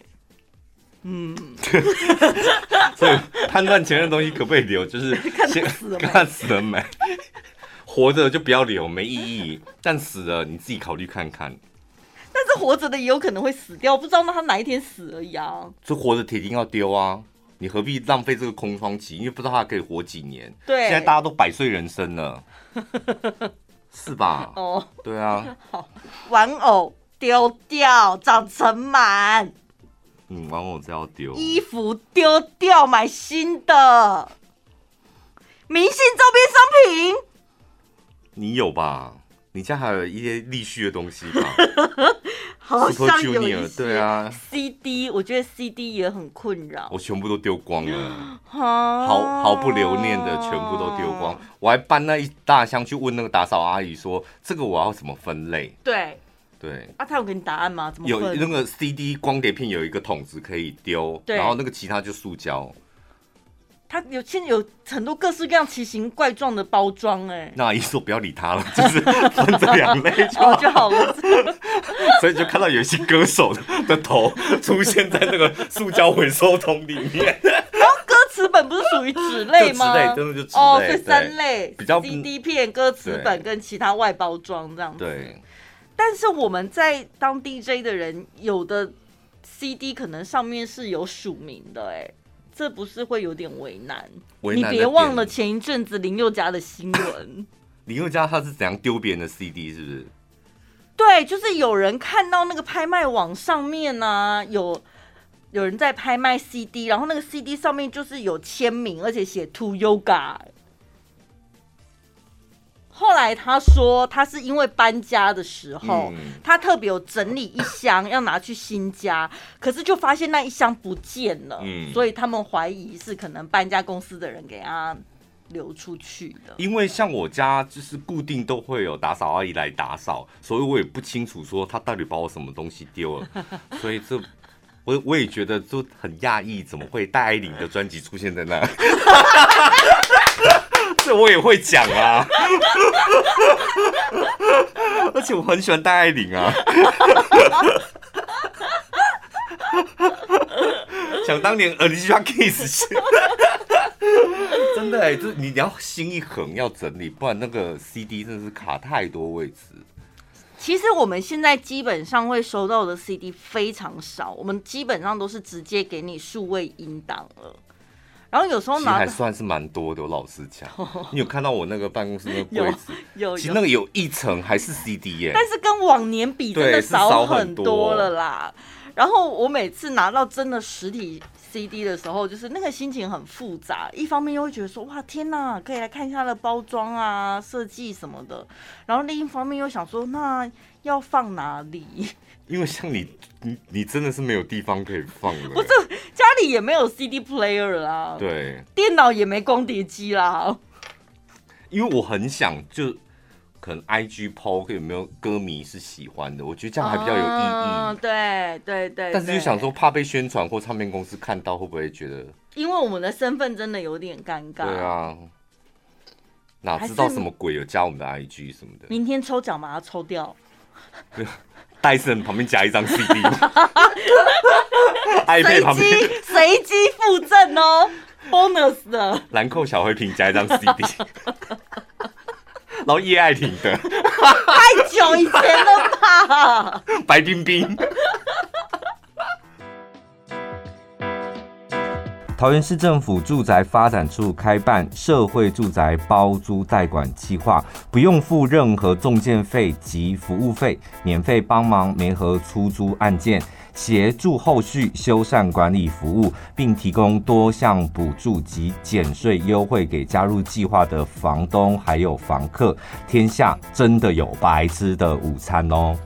嗯，所以判断前任的东西可不可以留，就是 看死了，看死了没？活着就不要留，没意义。但死了，你自己考虑看看。但是是活着的也有可能会死掉，不知道那他哪一天死而已啊。这活着铁定要丢啊，你何必浪费这个空窗期？因为不知道他可以活几年。对，现在大家都百岁人生了，是吧？哦，对啊。好，玩偶丢掉，长成螨。嗯，玩偶这要丢。衣服丢掉，买新的。明星周边商品，你有吧？你家还有一些立续的东西吧？好像有一些。对啊，CD，我觉得 CD 也很困扰。我全部都丢光了，毫毫不留念的全部都丢光。我还搬那一大箱去问那个打扫阿姨说：“这个我要怎么分类？”对对。啊，他有给你答案吗？怎么？有那个 CD 光碟片有一个桶子可以丢，然后那个其他就塑胶。它有现在有很多各式各样奇形怪状的包装，哎，那阿姨说不要理它了，就是分这两类就好，就好了。所以就看到有一些歌手的头 出现在那个塑胶回收桶里面。然后歌词本不是属于纸类吗？纸类真的就纸类哦，对，三类比较 CD 片、歌词本跟其他外包装这样子。对。但是我们在当 DJ 的人，有的 CD 可能上面是有署名的，哎。这不是会有点为难？为难你别忘了前一阵子林宥嘉的新闻。林宥嘉他是怎样丢别人的 CD？是不是？对，就是有人看到那个拍卖网上面呢、啊，有有人在拍卖 CD，然后那个 CD 上面就是有签名，而且写 To Yoga。后来他说，他是因为搬家的时候，嗯、他特别有整理一箱要拿去新家，可是就发现那一箱不见了，嗯、所以他们怀疑是可能搬家公司的人给他流出去的。因为像我家就是固定都会有打扫阿姨来打扫，所以我也不清楚说他到底把我什么东西丢了，所以这我我也觉得就很讶异，怎么会戴爱玲的专辑出现在那？这我也会讲啊，而且我很喜欢戴爱玲啊。想当年 Alicia Kiss 真的哎，就你要心一横要整理，不然那个 CD 真的是卡太多位置。其实我们现在基本上会收到的 CD 非常少，我们基本上都是直接给你数位音档了。然后有时候拿还算是蛮多的，我老实讲。你有看到我那个办公室那个柜子？有，有，其实那个有一层还是 CD 耶。但是跟往年比，真的少很多了啦。然后我每次拿到真的实体 CD 的时候，就是那个心情很复杂。一方面又会觉得说，哇，天哪，可以来看一下它的包装啊、设计什么的。然后另一方面又想说，那要放哪里？因为像你，你你真的是没有地方可以放了。不是，家里也没有 CD player 啦，对，电脑也没光碟机啦。因为我很想，就可能 IG PO 有没有歌迷是喜欢的，我觉得这样还比较有意义。嗯，对对对。但是又想说，怕被宣传或唱片公司看到，会不会觉得？因为我们的身份真的有点尴尬。对啊，哪知道什么鬼有加我们的 IG 什么的？明天抽奖把它抽掉。戴森旁边夹一张 CD，随机随机附赠哦，bonus 的。兰蔻小黑瓶夹一张 CD，然后叶爱婷的，太久以前了吧，白冰冰。桃园市政府住宅发展处开办社会住宅包租代管计划，不用付任何中介费及服务费，免费帮忙媒合出租案件，协助后续修缮管理服务，并提供多项补助及减税优惠给加入计划的房东还有房客。天下真的有白吃的午餐哦！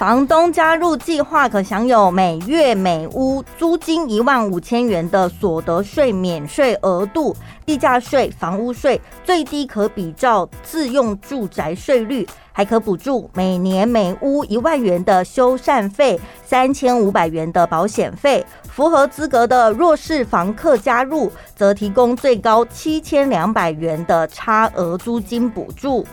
房东加入计划，可享有每月每屋租金一万五千元的所得税免税额度，地价税、房屋税最低可比照自用住宅税率，还可补助每年每屋一万元的修缮费、三千五百元的保险费。符合资格的弱势房客加入，则提供最高七千两百元的差额租金补助。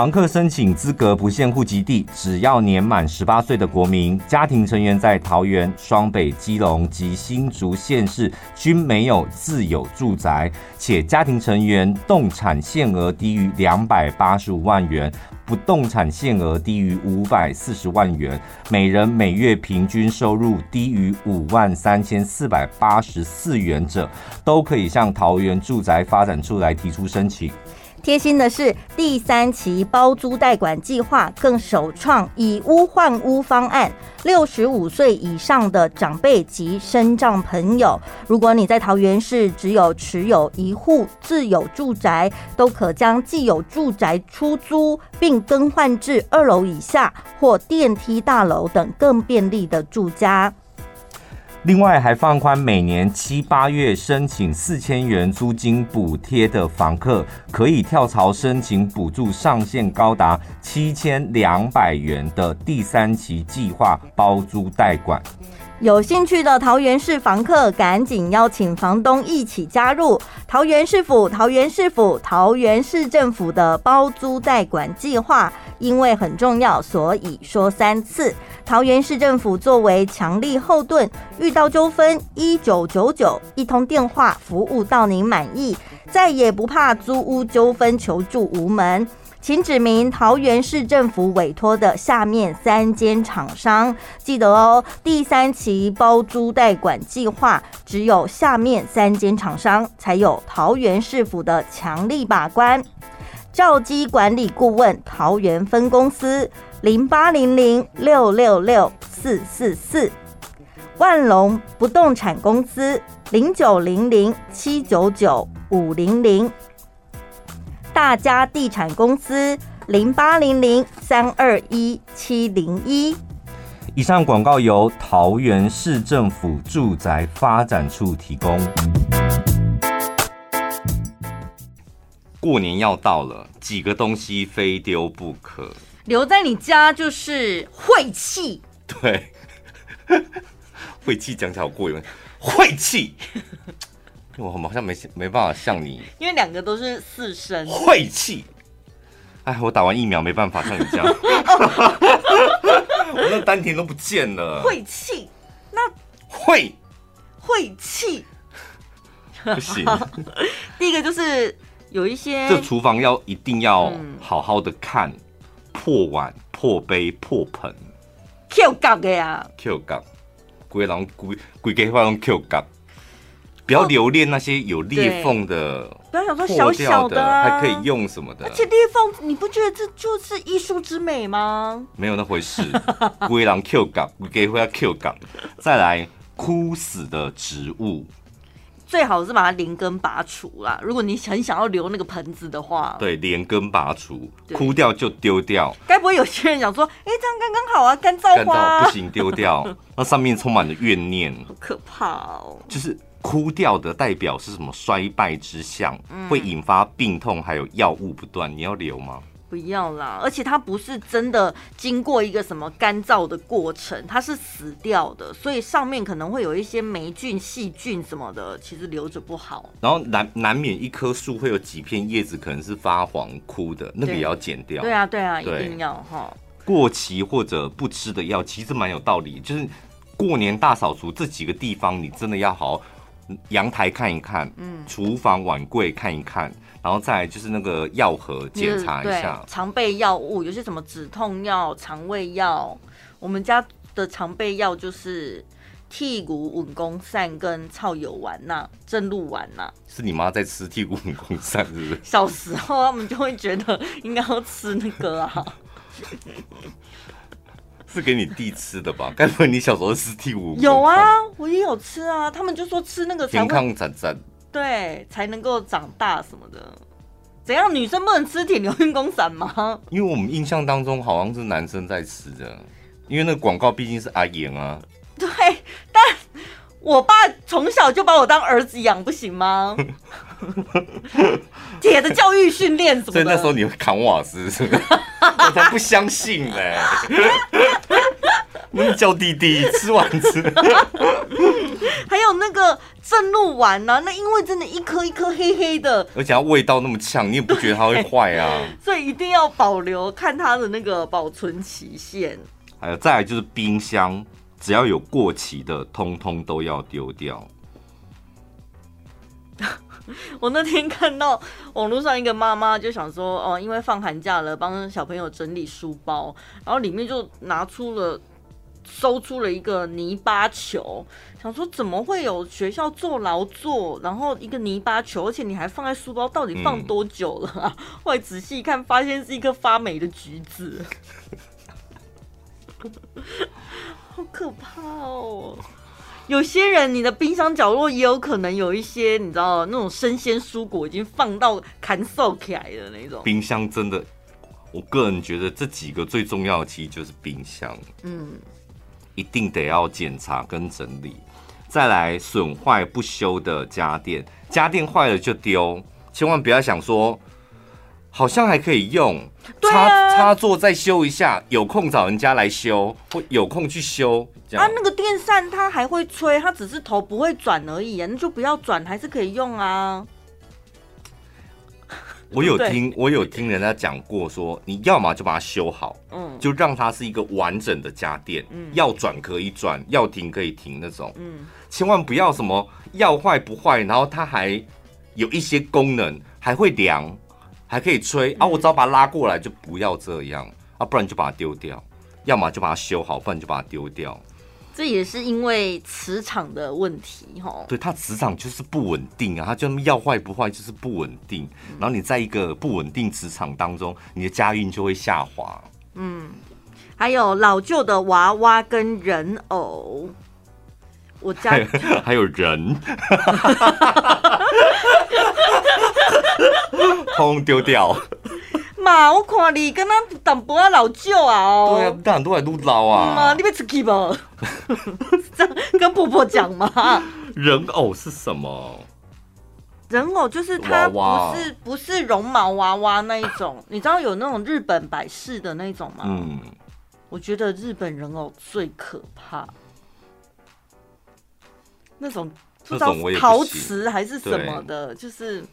房客申请资格不限户籍地，只要年满十八岁的国民，家庭成员在桃园、双北、基隆及新竹县市均没有自有住宅，且家庭成员动产限额低于两百八十五万元，不动产限额低于五百四十万元，每人每月平均收入低于五万三千四百八十四元者，都可以向桃园住宅发展处来提出申请。贴心的是，第三期包租代管计划更首创以屋换屋方案，六十五岁以上的长辈及身障朋友，如果你在桃园市只有持有一户自有住宅，都可将既有住宅出租，并更换至二楼以下或电梯大楼等更便利的住家。另外，还放宽每年七八月申请四千元租金补贴的房客，可以跳槽申请补助上限高达七千两百元的第三期计划包租代管。有兴趣的桃园市房客，赶紧邀请房东一起加入桃园市府、桃园市府、桃园市政府的包租代管计划，因为很重要，所以说三次。桃园市政府作为强力后盾，遇到纠纷一九九九一通电话服务到您满意，再也不怕租屋纠纷求助无门。请指明桃园市政府委托的下面三间厂商，记得哦。第三期包租代管计划，只有下面三间厂商才有桃园市府的强力把关。兆基管理顾问桃园分公司零八零零六六六四四四，万隆不动产公司零九零零七九九五零零。大家地产公司零八零零三二一七零一。以上广告由桃园市政府住宅发展处提供。过年要到了，几个东西非丢不可。留在你家就是晦气。对，晦气讲起来好过瘾，晦气。我好像没没办法像你，因为两个都是四声晦气。哎，我打完疫苗没办法像你这样，我那丹田都不见了。晦气，那晦晦气不行。第一个就是有一些，这厨房要一定要好好的看，破碗、破杯、破盆，Q 角的呀，Q 角，规人规规家话用 Q 角。不要留恋那些有裂缝的，不要想说小小的还可以用什么的。而且裂缝，你不觉得这就是艺术之美吗？没有那回事。龟狼 Q 港，给回来 Q 港。再来，枯死的植物，最好是把它连根拔除啦。如果你很想要留那个盆子的话，对，连根拔除，枯掉就丢掉。该不会有些人想说，哎、欸，这样刚刚好啊，干燥花、啊、不行，丢掉。那上面充满了怨念，好可怕哦。就是。枯掉的代表是什么？衰败之象，会引发病痛，还有药物不断。你要留吗？不要啦！而且它不是真的经过一个什么干燥的过程，它是死掉的，所以上面可能会有一些霉菌、细菌什么的，其实留着不好。然后难难免一棵树会有几片叶子可能是发黄枯的，那个也要剪掉。对啊，对啊，一定要哈。过期或者不吃的药，其实蛮有道理。就是过年大扫除这几个地方，你真的要好好。阳台看一看，嗯，厨房碗柜看一看，然后再就是那个药盒检查一下，常备药物有些什么止痛药、肠胃药。我们家的常备药就是剔骨稳宫散跟草油丸呐、正露丸呐。是你妈在吃剔骨稳宫散是不是？小时候他们就会觉得应该要吃那个啊。是给你弟吃的吧？该不会你小时候吃第五？有啊，我也有吃啊。他们就说吃那个健康展展，对，才能够长大什么的。怎样？女生不能吃铁牛运功散吗？因为我们印象当中好像是男生在吃的，因为那个广告毕竟是阿言啊。对，但我爸从小就把我当儿子养，不行吗？铁的教育训练什么的？所以那时候你会扛瓦斯是不是？我才不相信呢、欸！你叫弟弟吃丸子，还有那个正露丸呢？那因为真的一颗一颗黑黑的，而且它味道那么呛，你也不觉得它会坏啊？所以一定要保留，看它的那个保存期限。还有再来就是冰箱，只要有过期的，通通都要丢掉。我那天看到网络上一个妈妈就想说，哦，因为放寒假了，帮小朋友整理书包，然后里面就拿出了。搜出了一个泥巴球，想说怎么会有学校做劳作，然后一个泥巴球，而且你还放在书包，到底放多久了啊？嗯、后来仔细一看，发现是一颗发霉的橘子，好可怕哦！有些人，你的冰箱角落也有可能有一些，你知道那种生鲜蔬果已经放到干燥起来的那种。冰箱真的，我个人觉得这几个最重要的其实就是冰箱，嗯。一定得要检查跟整理，再来损坏不修的家电，家电坏了就丢，千万不要想说好像还可以用，插插座再修一下，有空找人家来修，或有空去修。这样。啊，那个电扇它还会吹，它只是头不会转而已，那就不要转，还是可以用啊。我有听，我有听人家讲过，说你要么就把它修好，嗯，就让它是一个完整的家电，嗯，要转可以转，要停可以停那种，嗯，千万不要什么要坏不坏，然后它还有一些功能，还会凉，还可以吹啊，我只要把它拉过来，就不要这样啊，不然就把它丢掉，要么就把它修好，不然就把它丢掉。这也是因为磁场的问题，哈。对，它磁场就是不稳定啊，它就要坏不坏，就是不稳定。然后你在一个不稳定磁场当中，你的家运就会下滑。嗯，还有老旧的娃娃跟人偶，我家还有人，通丢掉。妈，我看你跟他淡薄仔老旧啊哦。对啊，当然都还都老啊。妈，你别出去吧。这 样跟婆婆讲嘛。人偶是什么？人偶就是它不是不是绒毛娃娃那一种，你知道有那种日本摆饰的那种吗？嗯。我觉得日本人偶最可怕。那种不知道陶瓷还是什么的，就是。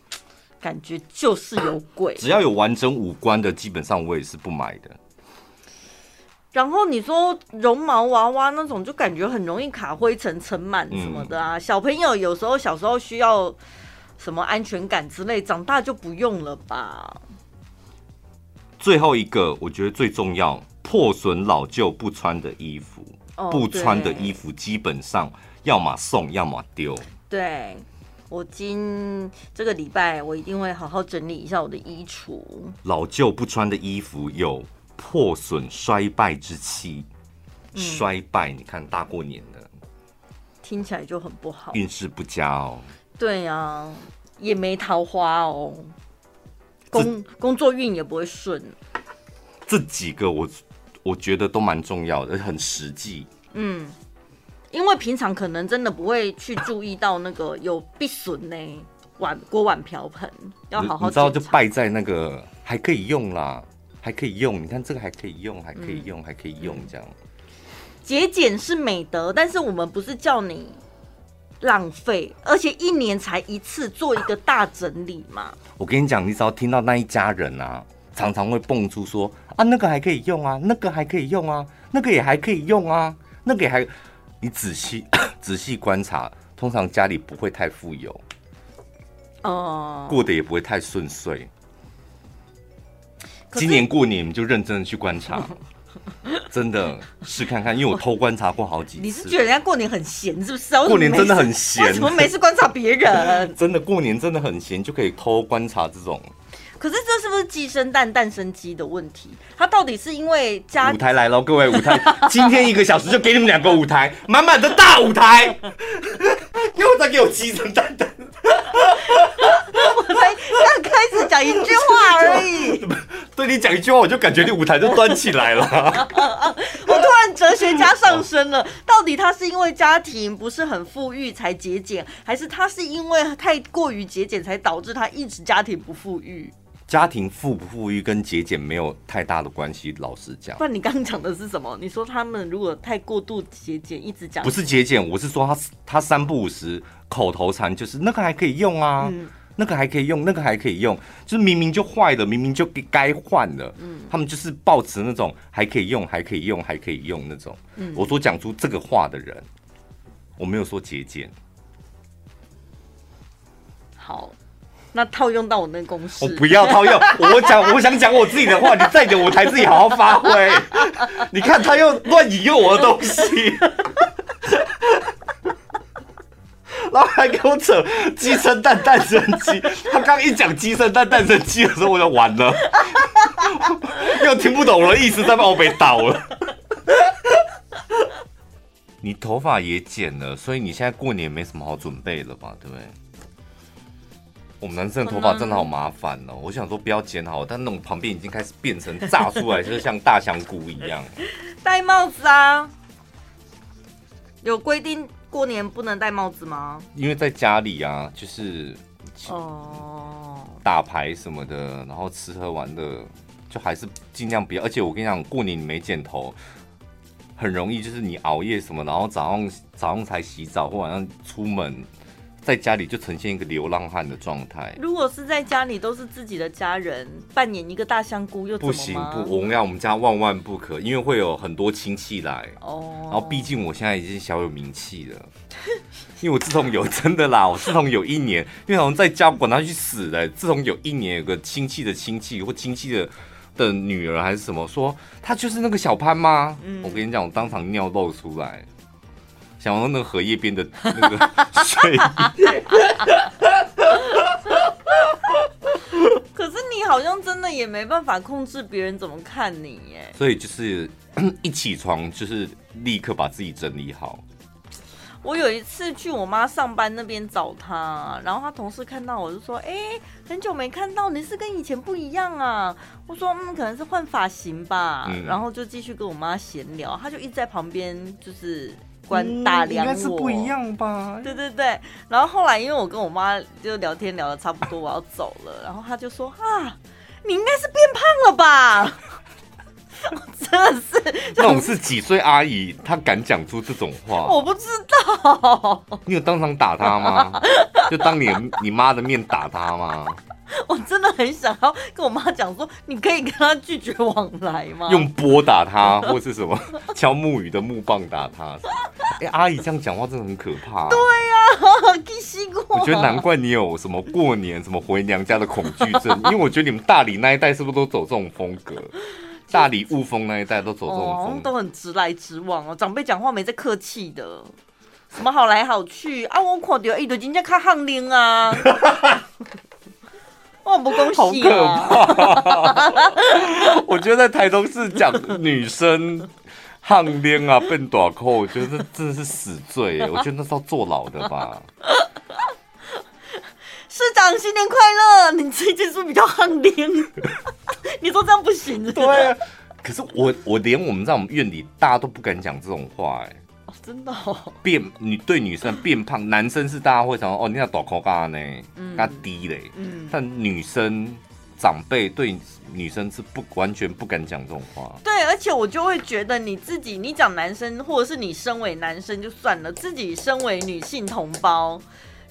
感觉就是有鬼，只要有完整五官的，基本上我也是不买的。然后你说绒毛娃娃那种，就感觉很容易卡灰尘、尘螨什么的啊。嗯、小朋友有时候小时候需要什么安全感之类，长大就不用了吧。最后一个，我觉得最重要，破损老旧不穿的衣服，哦、不穿的衣服基本上要么送，要么丢。对。我今这个礼拜，我一定会好好整理一下我的衣橱。老旧不穿的衣服有破损衰败之气，嗯、衰败，你看大过年的，听起来就很不好，运势不佳哦。对呀、啊，也没桃花哦，工工作运也不会顺。这几个我我觉得都蛮重要的，很实际。嗯。因为平常可能真的不会去注意到那个有避损呢，碗锅碗瓢盆要好好。你知道就败在那个还可以用啦，还可以用。你看这个还可以用，还可以用，嗯、还可以用这样。节俭是美德，但是我们不是叫你浪费，而且一年才一次做一个大整理嘛。我跟你讲，你只要听到那一家人啊，常常会蹦出说啊，那个还可以用啊，那个还可以用啊，那个也还可以用啊，那个也还。你仔细 仔细观察，通常家里不会太富有，哦，oh. 过得也不会太顺遂。今年过年你们就认真的去观察，真的试看看，因为我偷观察过好几次。你是觉得人家过年很闲是不是？过年真的很闲，怎么没事观察别人？真的过年真的很闲，就可以偷观察这种。可是这是不是鸡生蛋，蛋生鸡的问题？他到底是因为家舞台来了，各位舞台，今天一个小时就给你们两个舞台，满满的大舞台，又在给我鸡生蛋蛋，我才刚开始讲一句话而已，对你讲一句话，我就感觉你舞台都端起来了，哲学家上升了。到底他是因为家庭不是很富裕才节俭，还是他是因为太过于节俭才导致他一直家庭不富裕？家庭富不富裕跟节俭没有太大的关系，老实讲。不然你刚刚讲的是什么？你说他们如果太过度节俭，一直讲不是节俭，我是说他他三不五时口头禅就是那个还可以用啊，嗯、那个还可以用，那个还可以用，就是明明就坏了，明明就该换了，嗯，他们就是抱持那种还可以用，还可以用，还可以用那种。嗯，我说讲出这个话的人，我没有说节俭。好，那套用到我那个公司，我不要套用，我讲我想讲我自己的话，你在你的舞台自己好好发挥。你看他又乱引用我的东西。然后还给我扯鸡生蛋，蛋生鸡。他刚一讲鸡生蛋，蛋生鸡的时候，我就完了，又听不懂我的意思，再把我被倒了。你头发也剪了，所以你现在过年没什么好准备了吧？对不对？我们男生的头发真的好麻烦哦。我想说不要剪好，但那种旁边已经开始变成炸出来，就是像大香菇一样。戴帽子啊？有规定？过年不能戴帽子吗？因为在家里啊，就是哦，打牌什么的，然后吃喝玩乐，就还是尽量不要。而且我跟你讲，过年你没剪头，很容易就是你熬夜什么，然后早上早上才洗澡或晚上出门。在家里就呈现一个流浪汉的状态。如果是在家里都是自己的家人，扮演一个大香菇又不行？不，我们要我们家万万不可，因为会有很多亲戚来。哦。然后毕竟我现在已经小有名气了，因为我自从有真的啦，我自从有一年，因为好像在家管他去死的。自从有一年有个亲戚的亲戚或亲戚的的女儿还是什么说，她就是那个小潘吗？嗯。我跟你讲，我当场尿漏出来。想到那个荷叶边的那个 水，可是你好像真的也没办法控制别人怎么看你耶。所以就是一起床就是立刻把自己整理好。我有一次去我妈上班那边找她，然后她同事看到我就说：“哎、欸，很久没看到你，是跟以前不一样啊。”我说：“嗯，可能是换发型吧。嗯”然后就继续跟我妈闲聊，她就一直在旁边就是。关打量我，应该是不一样吧？对对对，然后后来因为我跟我妈就聊天聊得差不多，我要走了，然后她就说：“啊，你应该是变胖了吧？”真的是，那种是几岁阿姨，她敢讲出这种话？我不知道。你有当场打她吗？就当你你妈的面打她吗？我真的很想要跟我妈讲说，你可以跟她拒绝往来吗？用波打她，或是什么敲木鱼的木棒打她。哎、欸，阿姨这样讲话真的很可怕。对呀、啊，气死我！我觉得难怪你有什么过年什么回娘家的恐惧症，因为我觉得你们大理那一带是不是都走这种风格？大理雾峰那一带都走这种风格，都很直来直往哦。长辈讲话没在客气的，什么好来好去啊？我看到一堆人家卡行铃啊。我不恭喜，好可怕！我觉得在台中市讲女生汉恋啊笨短扣，我觉得这真的是死罪。我觉得那是要坐牢的吧。市长新年快乐！你最近是不是比较汉恋？你说这样不行？对啊。可是我我连我们在我们院里，大家都不敢讲这种话哎。哦，真的哦。变女对女生变胖，男生是大家会想哦，你要大口干呢，他低嘞。嗯。但女生长辈对女生是不完全不敢讲这种话。对，而且我就会觉得你自己，你讲男生，或者是你身为男生就算了，自己身为女性同胞，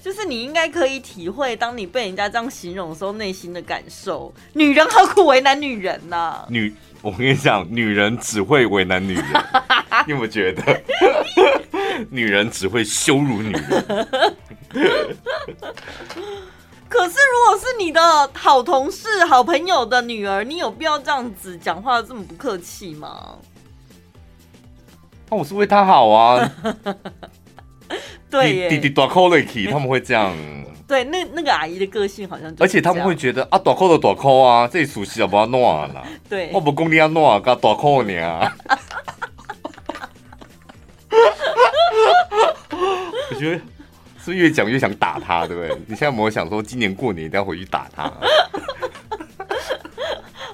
就是你应该可以体会，当你被人家这样形容的时候，内心的感受。女人何苦为难女人呢、啊？女，我跟你讲，女人只会为难女人。你有没有觉得，女人只会羞辱女人？可是，如果是你的好同事、好朋友的女儿，你有必要这样子讲话这么不客气吗？那、啊、我是为她好啊。对，弟弟大口的气，他们会这样。对，那那个阿姨的个性好像，而且他们会觉得啊，大扣的大扣啊，这熟悉啊，不要弄啊啦。对，我不公你要弄啊，搞短扣你啊。我觉得是越讲越想打他，对不对？你现在有没有想说，今年过年一定要回去打他？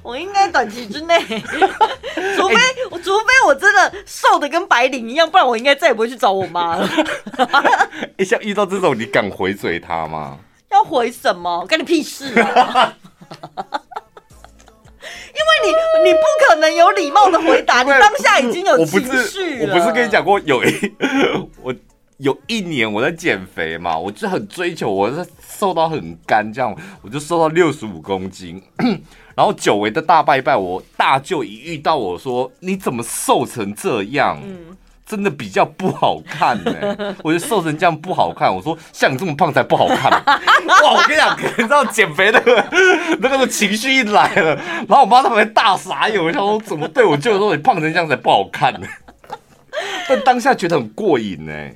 我应该短期之内，除非我、欸，除非我真的瘦的跟白领一样，不然我应该再也不会去找我妈了。哎，像遇到这种，你敢回嘴他吗？要回什么？干你屁事啊！因为你，你不可能有礼貌的回答，你当下已经有情绪了。我不是跟你讲过，有一 我有一年我在减肥嘛，我就很追求，我是瘦到很干，这样我就瘦到六十五公斤。然后久违的大拜拜，我大舅一遇到我说：“你怎么瘦成这样？”嗯，真的比较不好看呢、欸。我觉得瘦成这样不好看。我说像你这么胖才不好看。哇，我跟你讲，你知道减肥那个 那个情绪一来了，然后我妈他们还大傻眼，我想说怎么对我舅说你胖成这样才不好看呢？但当下觉得很过瘾呢、欸。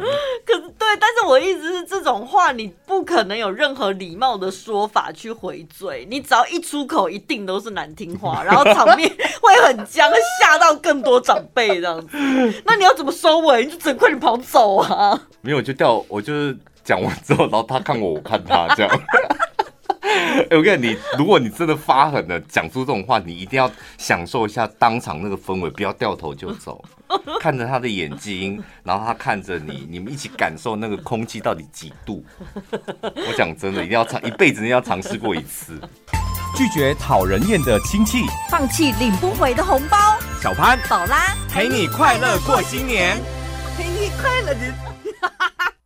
对，但是我一直是，这种话你不可能有任何礼貌的说法去回嘴，你只要一出口，一定都是难听话，然后场面 会很僵，吓到更多长辈这样子。那你要怎么收尾？你就整快点跑走啊！没有，就掉，我就是讲完之后，然后他看我，我看他这样。哎，我跟你，如果你真的发狠了，讲出这种话，你一定要享受一下当场那个氛围，不要掉头就走，看着他的眼睛，然后他看着你，你们一起感受那个空气到底几度。我讲真的，一定要尝，一辈子一定要尝试过一次。拒绝讨人厌的亲戚，放弃领不回的红包。小潘、宝拉陪你快乐过新年，陪你快乐的。